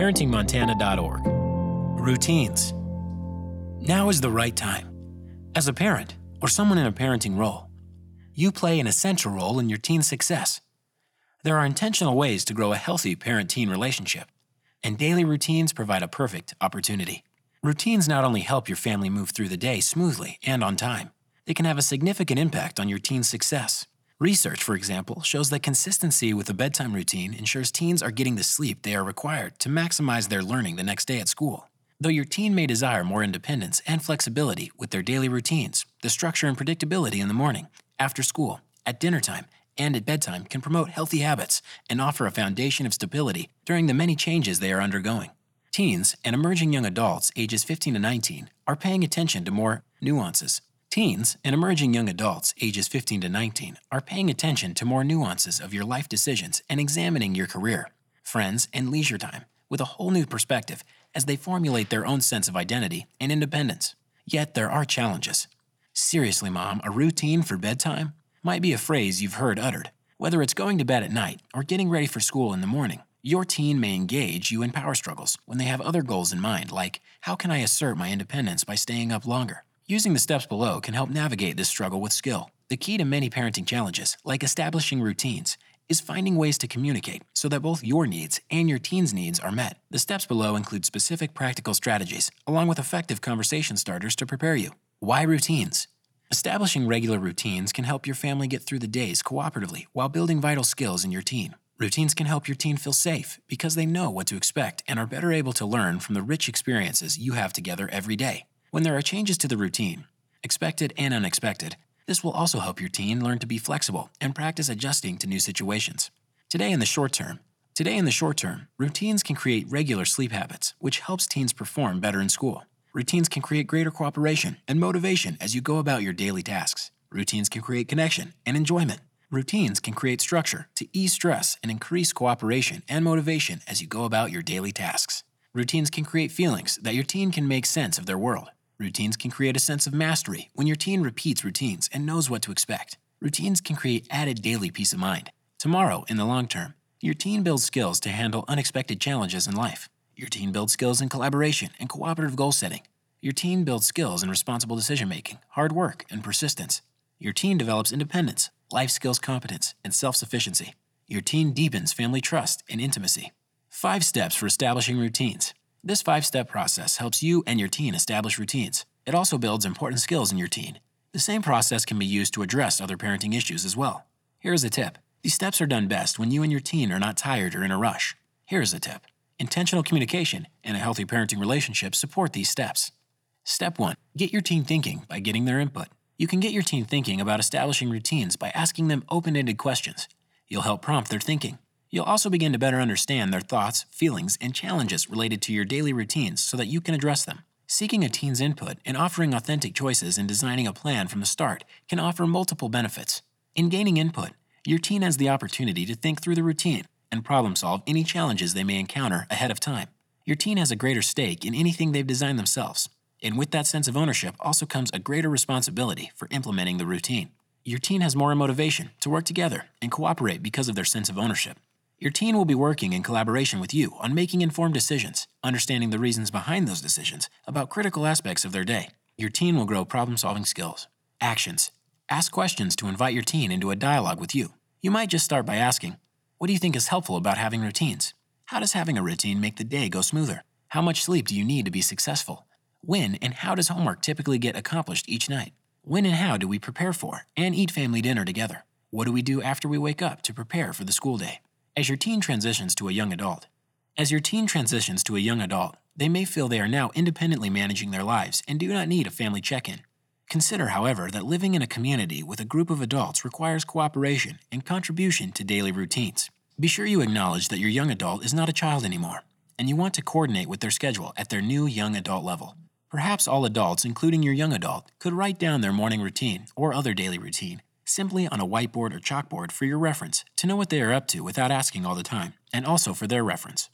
ParentingMontana.org. Routines. Now is the right time. As a parent, or someone in a parenting role, you play an essential role in your teen's success. There are intentional ways to grow a healthy parent teen relationship, and daily routines provide a perfect opportunity. Routines not only help your family move through the day smoothly and on time, they can have a significant impact on your teen's success. Research, for example, shows that consistency with a bedtime routine ensures teens are getting the sleep they are required to maximize their learning the next day at school. Though your teen may desire more independence and flexibility with their daily routines, the structure and predictability in the morning, after school, at dinner time, and at bedtime can promote healthy habits and offer a foundation of stability during the many changes they are undergoing. Teens and emerging young adults ages 15 to 19 are paying attention to more nuances Teens and emerging young adults ages 15 to 19 are paying attention to more nuances of your life decisions and examining your career, friends, and leisure time with a whole new perspective as they formulate their own sense of identity and independence. Yet there are challenges. Seriously, mom, a routine for bedtime might be a phrase you've heard uttered. Whether it's going to bed at night or getting ready for school in the morning, your teen may engage you in power struggles when they have other goals in mind, like how can I assert my independence by staying up longer? Using the steps below can help navigate this struggle with skill. The key to many parenting challenges, like establishing routines, is finding ways to communicate so that both your needs and your teen's needs are met. The steps below include specific practical strategies, along with effective conversation starters to prepare you. Why routines? Establishing regular routines can help your family get through the days cooperatively while building vital skills in your teen. Routines can help your teen feel safe because they know what to expect and are better able to learn from the rich experiences you have together every day. When there are changes to the routine, expected and unexpected, this will also help your teen learn to be flexible and practice adjusting to new situations. Today in the short term, today in the short term, routines can create regular sleep habits, which helps teens perform better in school. Routines can create greater cooperation and motivation as you go about your daily tasks. Routines can create connection and enjoyment. Routines can create structure to ease stress and increase cooperation and motivation as you go about your daily tasks. Routines can create feelings that your teen can make sense of their world. Routines can create a sense of mastery when your teen repeats routines and knows what to expect. Routines can create added daily peace of mind. Tomorrow, in the long term, your teen builds skills to handle unexpected challenges in life. Your teen builds skills in collaboration and cooperative goal setting. Your teen builds skills in responsible decision making, hard work, and persistence. Your teen develops independence, life skills competence, and self sufficiency. Your teen deepens family trust and intimacy. Five steps for establishing routines. This five step process helps you and your teen establish routines. It also builds important skills in your teen. The same process can be used to address other parenting issues as well. Here's a tip these steps are done best when you and your teen are not tired or in a rush. Here's a tip intentional communication and a healthy parenting relationship support these steps. Step 1 Get your teen thinking by getting their input. You can get your teen thinking about establishing routines by asking them open ended questions. You'll help prompt their thinking. You'll also begin to better understand their thoughts, feelings, and challenges related to your daily routines so that you can address them. Seeking a teen's input and offering authentic choices in designing a plan from the start can offer multiple benefits. In gaining input, your teen has the opportunity to think through the routine and problem solve any challenges they may encounter ahead of time. Your teen has a greater stake in anything they've designed themselves, and with that sense of ownership also comes a greater responsibility for implementing the routine. Your teen has more motivation to work together and cooperate because of their sense of ownership. Your teen will be working in collaboration with you on making informed decisions, understanding the reasons behind those decisions about critical aspects of their day. Your teen will grow problem solving skills. Actions Ask questions to invite your teen into a dialogue with you. You might just start by asking, What do you think is helpful about having routines? How does having a routine make the day go smoother? How much sleep do you need to be successful? When and how does homework typically get accomplished each night? When and how do we prepare for and eat family dinner together? What do we do after we wake up to prepare for the school day? As your teen transitions to a young adult, as your teen transitions to a young adult, they may feel they are now independently managing their lives and do not need a family check in. Consider, however, that living in a community with a group of adults requires cooperation and contribution to daily routines. Be sure you acknowledge that your young adult is not a child anymore, and you want to coordinate with their schedule at their new young adult level. Perhaps all adults, including your young adult, could write down their morning routine or other daily routine simply on a whiteboard or chalkboard for your reference to know what they are up to without asking all the time, and also for their reference.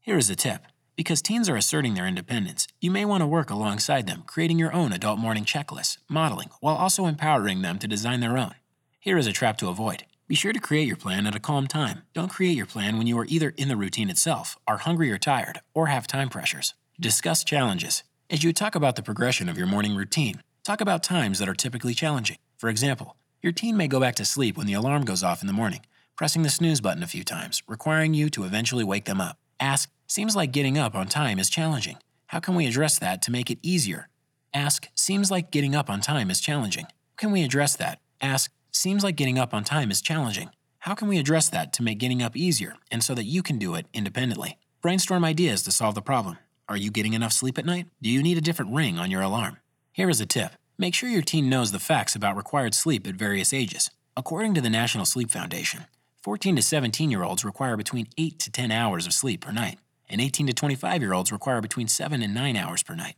Here is a tip. Because teens are asserting their independence, you may want to work alongside them, creating your own adult morning checklists, modeling, while also empowering them to design their own. Here is a trap to avoid. Be sure to create your plan at a calm time. Don't create your plan when you are either in the routine itself, are hungry or tired, or have time pressures. Discuss challenges. As you talk about the progression of your morning routine, talk about times that are typically challenging. For example, your teen may go back to sleep when the alarm goes off in the morning, pressing the snooze button a few times, requiring you to eventually wake them up. Ask, Seems like getting up on time is challenging. How can we address that to make it easier? Ask, Seems like getting up on time is challenging. Can we address that? Ask, Seems like getting up on time is challenging. How can we address that to make getting up easier and so that you can do it independently? Brainstorm ideas to solve the problem. Are you getting enough sleep at night? Do you need a different ring on your alarm? Here is a tip make sure your teen knows the facts about required sleep at various ages. According to the National Sleep Foundation, 14 to 17 year olds require between 8 to 10 hours of sleep per night and 18 to 25 year olds require between 7 and 9 hours per night.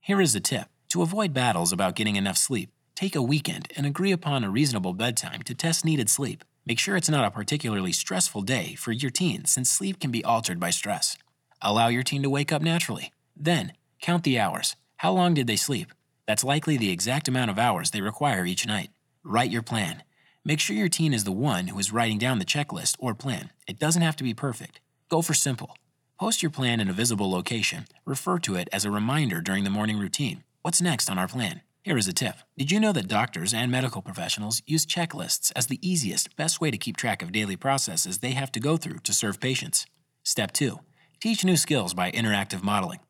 Here is a tip to avoid battles about getting enough sleep, take a weekend and agree upon a reasonable bedtime to test needed sleep. Make sure it's not a particularly stressful day for your teen since sleep can be altered by stress. Allow your teen to wake up naturally. Then, count the hours. How long did they sleep? That's likely the exact amount of hours they require each night. Write your plan. Make sure your teen is the one who is writing down the checklist or plan. It doesn't have to be perfect. Go for simple. Post your plan in a visible location. Refer to it as a reminder during the morning routine. What's next on our plan? Here is a tip. Did you know that doctors and medical professionals use checklists as the easiest, best way to keep track of daily processes they have to go through to serve patients? Step 2. Teach new skills by interactive modeling.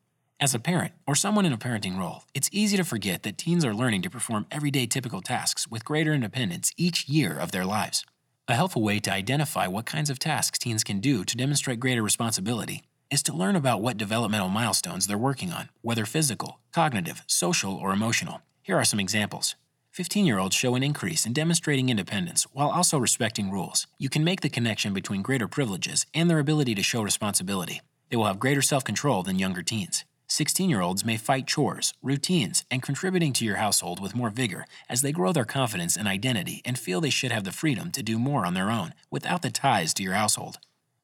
As a parent or someone in a parenting role, it's easy to forget that teens are learning to perform everyday typical tasks with greater independence each year of their lives. A helpful way to identify what kinds of tasks teens can do to demonstrate greater responsibility is to learn about what developmental milestones they're working on, whether physical, cognitive, social, or emotional. Here are some examples. 15 year olds show an increase in demonstrating independence while also respecting rules. You can make the connection between greater privileges and their ability to show responsibility. They will have greater self control than younger teens. 16 year olds may fight chores, routines, and contributing to your household with more vigor as they grow their confidence and identity and feel they should have the freedom to do more on their own without the ties to your household.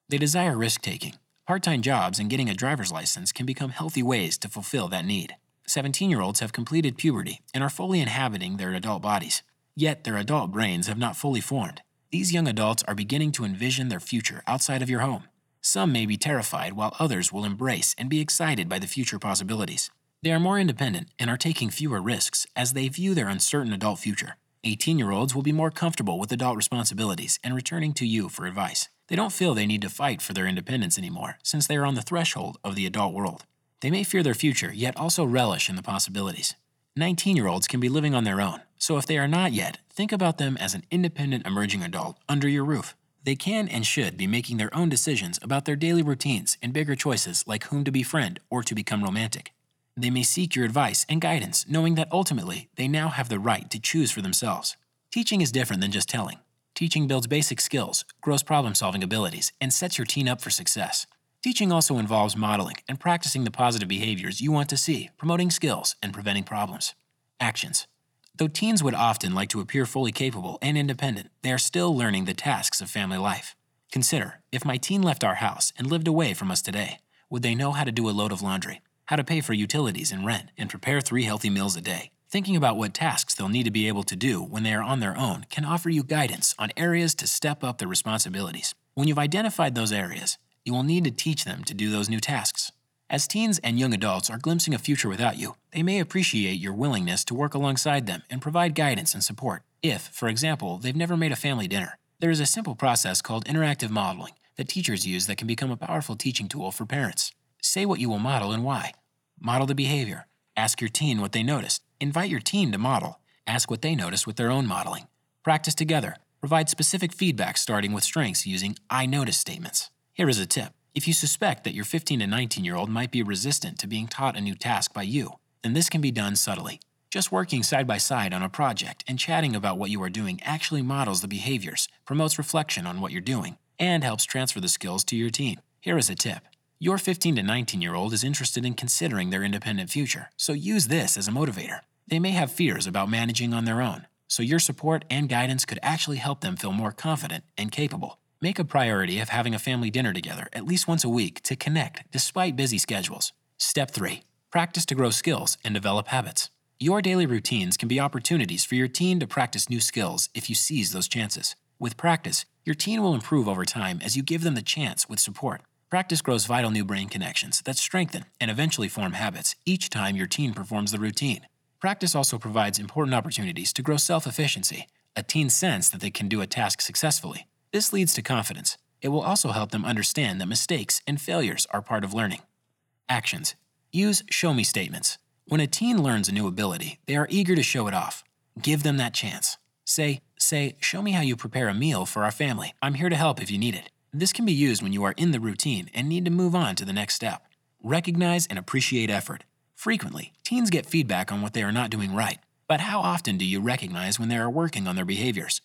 They desire risk taking, Part time jobs and getting a driver's license can become healthy ways to fulfill that need. 17 year olds have completed puberty and are fully inhabiting their adult bodies, yet their adult brains have not fully formed. These young adults are beginning to envision their future outside of your home. Some may be terrified, while others will embrace and be excited by the future possibilities. They are more independent and are taking fewer risks as they view their uncertain adult future. 18 year olds will be more comfortable with adult responsibilities and returning to you for advice. They don't feel they need to fight for their independence anymore, since they are on the threshold of the adult world. They may fear their future, yet also relish in the possibilities. 19 year olds can be living on their own, so if they are not yet, think about them as an independent emerging adult under your roof. They can and should be making their own decisions about their daily routines and bigger choices like whom to befriend or to become romantic. They may seek your advice and guidance, knowing that ultimately they now have the right to choose for themselves. Teaching is different than just telling. Teaching builds basic skills, grows problem solving abilities, and sets your teen up for success. Teaching also involves modeling and practicing the positive behaviors you want to see, promoting skills, and preventing problems. Actions. Though teens would often like to appear fully capable and independent, they are still learning the tasks of family life. Consider if my teen left our house and lived away from us today, would they know how to do a load of laundry, how to pay for utilities and rent, and prepare three healthy meals a day? Thinking about what tasks they'll need to be able to do when they are on their own can offer you guidance on areas to step up their responsibilities. When you've identified those areas, you will need to teach them to do those new tasks. As teens and young adults are glimpsing a future without you, they may appreciate your willingness to work alongside them and provide guidance and support. If, for example, they've never made a family dinner, there is a simple process called interactive modeling that teachers use that can become a powerful teaching tool for parents. Say what you will model and why. Model the behavior. Ask your teen what they noticed. Invite your teen to model. Ask what they notice with their own modeling. Practice together. Provide specific feedback starting with strengths using I notice statements. Here is a tip. If you suspect that your 15 to 19 year old might be resistant to being taught a new task by you, then this can be done subtly. Just working side by side on a project and chatting about what you are doing actually models the behaviors, promotes reflection on what you're doing, and helps transfer the skills to your teen. Here is a tip your 15 to 19 year old is interested in considering their independent future, so use this as a motivator. They may have fears about managing on their own, so your support and guidance could actually help them feel more confident and capable. Make a priority of having a family dinner together at least once a week to connect despite busy schedules. Step 3 Practice to grow skills and develop habits. Your daily routines can be opportunities for your teen to practice new skills if you seize those chances. With practice, your teen will improve over time as you give them the chance with support. Practice grows vital new brain connections that strengthen and eventually form habits each time your teen performs the routine. Practice also provides important opportunities to grow self efficacy, a teen's sense that they can do a task successfully. This leads to confidence. It will also help them understand that mistakes and failures are part of learning. Actions Use show me statements. When a teen learns a new ability, they are eager to show it off. Give them that chance. Say, say, show me how you prepare a meal for our family. I'm here to help if you need it. This can be used when you are in the routine and need to move on to the next step. Recognize and appreciate effort. Frequently, teens get feedback on what they are not doing right, but how often do you recognize when they are working on their behaviors?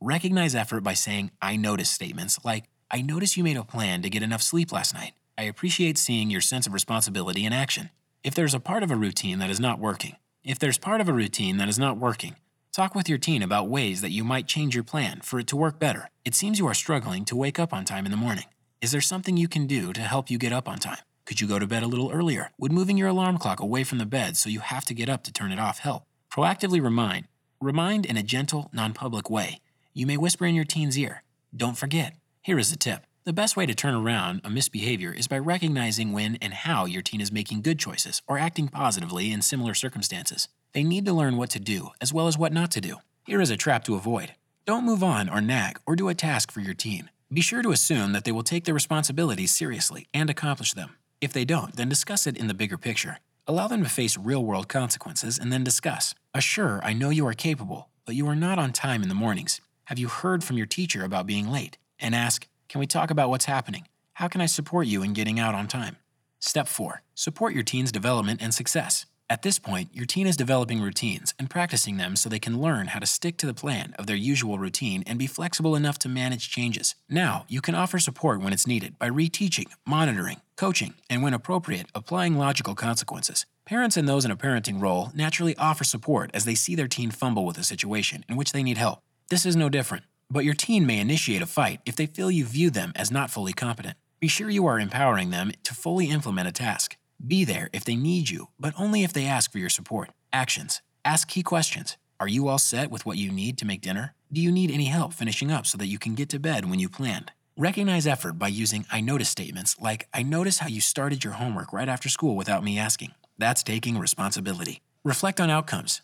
Recognize effort by saying, I notice statements like, I notice you made a plan to get enough sleep last night. I appreciate seeing your sense of responsibility in action. If there's a part of a routine that is not working, if there's part of a routine that is not working, talk with your teen about ways that you might change your plan for it to work better. It seems you are struggling to wake up on time in the morning. Is there something you can do to help you get up on time? Could you go to bed a little earlier? Would moving your alarm clock away from the bed so you have to get up to turn it off help? Proactively remind. Remind in a gentle, non public way. You may whisper in your teen's ear. Don't forget. Here is a tip. The best way to turn around a misbehavior is by recognizing when and how your teen is making good choices or acting positively in similar circumstances. They need to learn what to do as well as what not to do. Here is a trap to avoid. Don't move on or nag or do a task for your teen. Be sure to assume that they will take their responsibilities seriously and accomplish them. If they don't, then discuss it in the bigger picture. Allow them to face real world consequences and then discuss. Assure, I know you are capable, but you are not on time in the mornings. Have you heard from your teacher about being late? And ask, Can we talk about what's happening? How can I support you in getting out on time? Step 4 Support your teen's development and success. At this point, your teen is developing routines and practicing them so they can learn how to stick to the plan of their usual routine and be flexible enough to manage changes. Now, you can offer support when it's needed by reteaching, monitoring, coaching, and when appropriate, applying logical consequences. Parents and those in a parenting role naturally offer support as they see their teen fumble with a situation in which they need help. This is no different, but your teen may initiate a fight if they feel you view them as not fully competent. Be sure you are empowering them to fully implement a task. Be there if they need you, but only if they ask for your support. Actions. Ask key questions. Are you all set with what you need to make dinner? Do you need any help finishing up so that you can get to bed when you planned? Recognize effort by using I notice statements like I notice how you started your homework right after school without me asking. That's taking responsibility. Reflect on outcomes.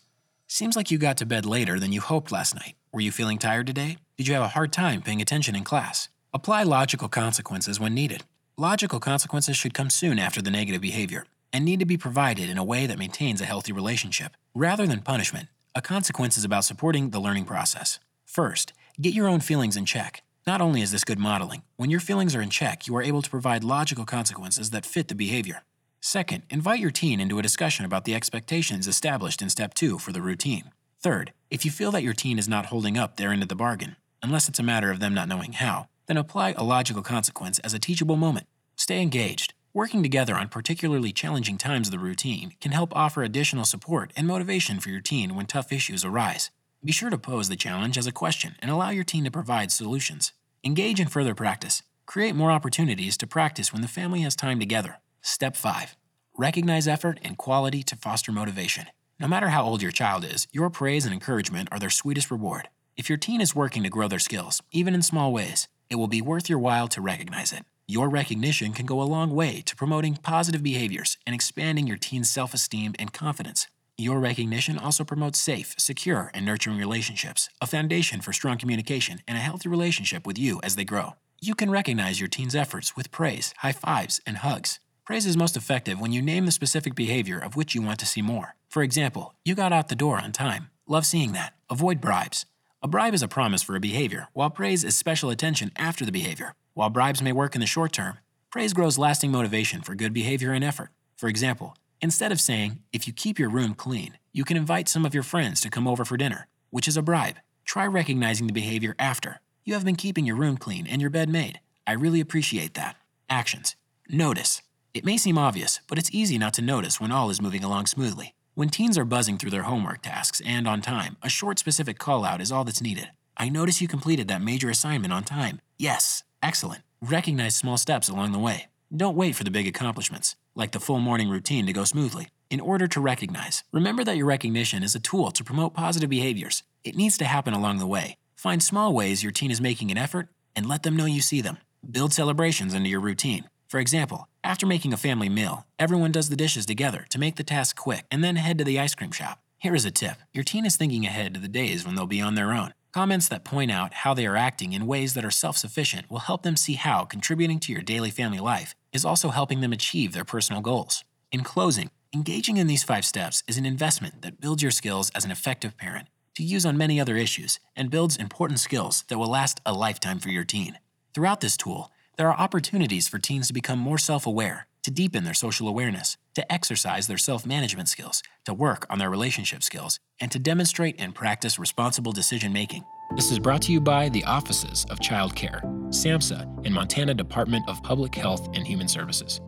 Seems like you got to bed later than you hoped last night. Were you feeling tired today? Did you have a hard time paying attention in class? Apply logical consequences when needed. Logical consequences should come soon after the negative behavior and need to be provided in a way that maintains a healthy relationship. Rather than punishment, a consequence is about supporting the learning process. First, get your own feelings in check. Not only is this good modeling, when your feelings are in check, you are able to provide logical consequences that fit the behavior. Second, invite your teen into a discussion about the expectations established in step two for the routine. Third, if you feel that your teen is not holding up their end of the bargain, unless it's a matter of them not knowing how, then apply a logical consequence as a teachable moment. Stay engaged. Working together on particularly challenging times of the routine can help offer additional support and motivation for your teen when tough issues arise. Be sure to pose the challenge as a question and allow your teen to provide solutions. Engage in further practice. Create more opportunities to practice when the family has time together. Step 5. Recognize effort and quality to foster motivation. No matter how old your child is, your praise and encouragement are their sweetest reward. If your teen is working to grow their skills, even in small ways, it will be worth your while to recognize it. Your recognition can go a long way to promoting positive behaviors and expanding your teen's self esteem and confidence. Your recognition also promotes safe, secure, and nurturing relationships, a foundation for strong communication and a healthy relationship with you as they grow. You can recognize your teen's efforts with praise, high fives, and hugs. Praise is most effective when you name the specific behavior of which you want to see more. For example, you got out the door on time. Love seeing that. Avoid bribes. A bribe is a promise for a behavior, while praise is special attention after the behavior. While bribes may work in the short term, praise grows lasting motivation for good behavior and effort. For example, instead of saying, if you keep your room clean, you can invite some of your friends to come over for dinner, which is a bribe. Try recognizing the behavior after. You have been keeping your room clean and your bed made. I really appreciate that. Actions. Notice. It may seem obvious, but it's easy not to notice when all is moving along smoothly. When teens are buzzing through their homework tasks and on time, a short specific call out is all that's needed. I notice you completed that major assignment on time. Yes, excellent. Recognize small steps along the way. Don't wait for the big accomplishments, like the full morning routine to go smoothly. In order to recognize, remember that your recognition is a tool to promote positive behaviors. It needs to happen along the way. Find small ways your teen is making an effort and let them know you see them. Build celebrations into your routine. For example, after making a family meal, everyone does the dishes together to make the task quick and then head to the ice cream shop. Here is a tip your teen is thinking ahead to the days when they'll be on their own. Comments that point out how they are acting in ways that are self sufficient will help them see how contributing to your daily family life is also helping them achieve their personal goals. In closing, engaging in these five steps is an investment that builds your skills as an effective parent to use on many other issues and builds important skills that will last a lifetime for your teen. Throughout this tool, there are opportunities for teens to become more self aware, to deepen their social awareness, to exercise their self management skills, to work on their relationship skills, and to demonstrate and practice responsible decision making. This is brought to you by the Offices of Child Care, SAMHSA, and Montana Department of Public Health and Human Services.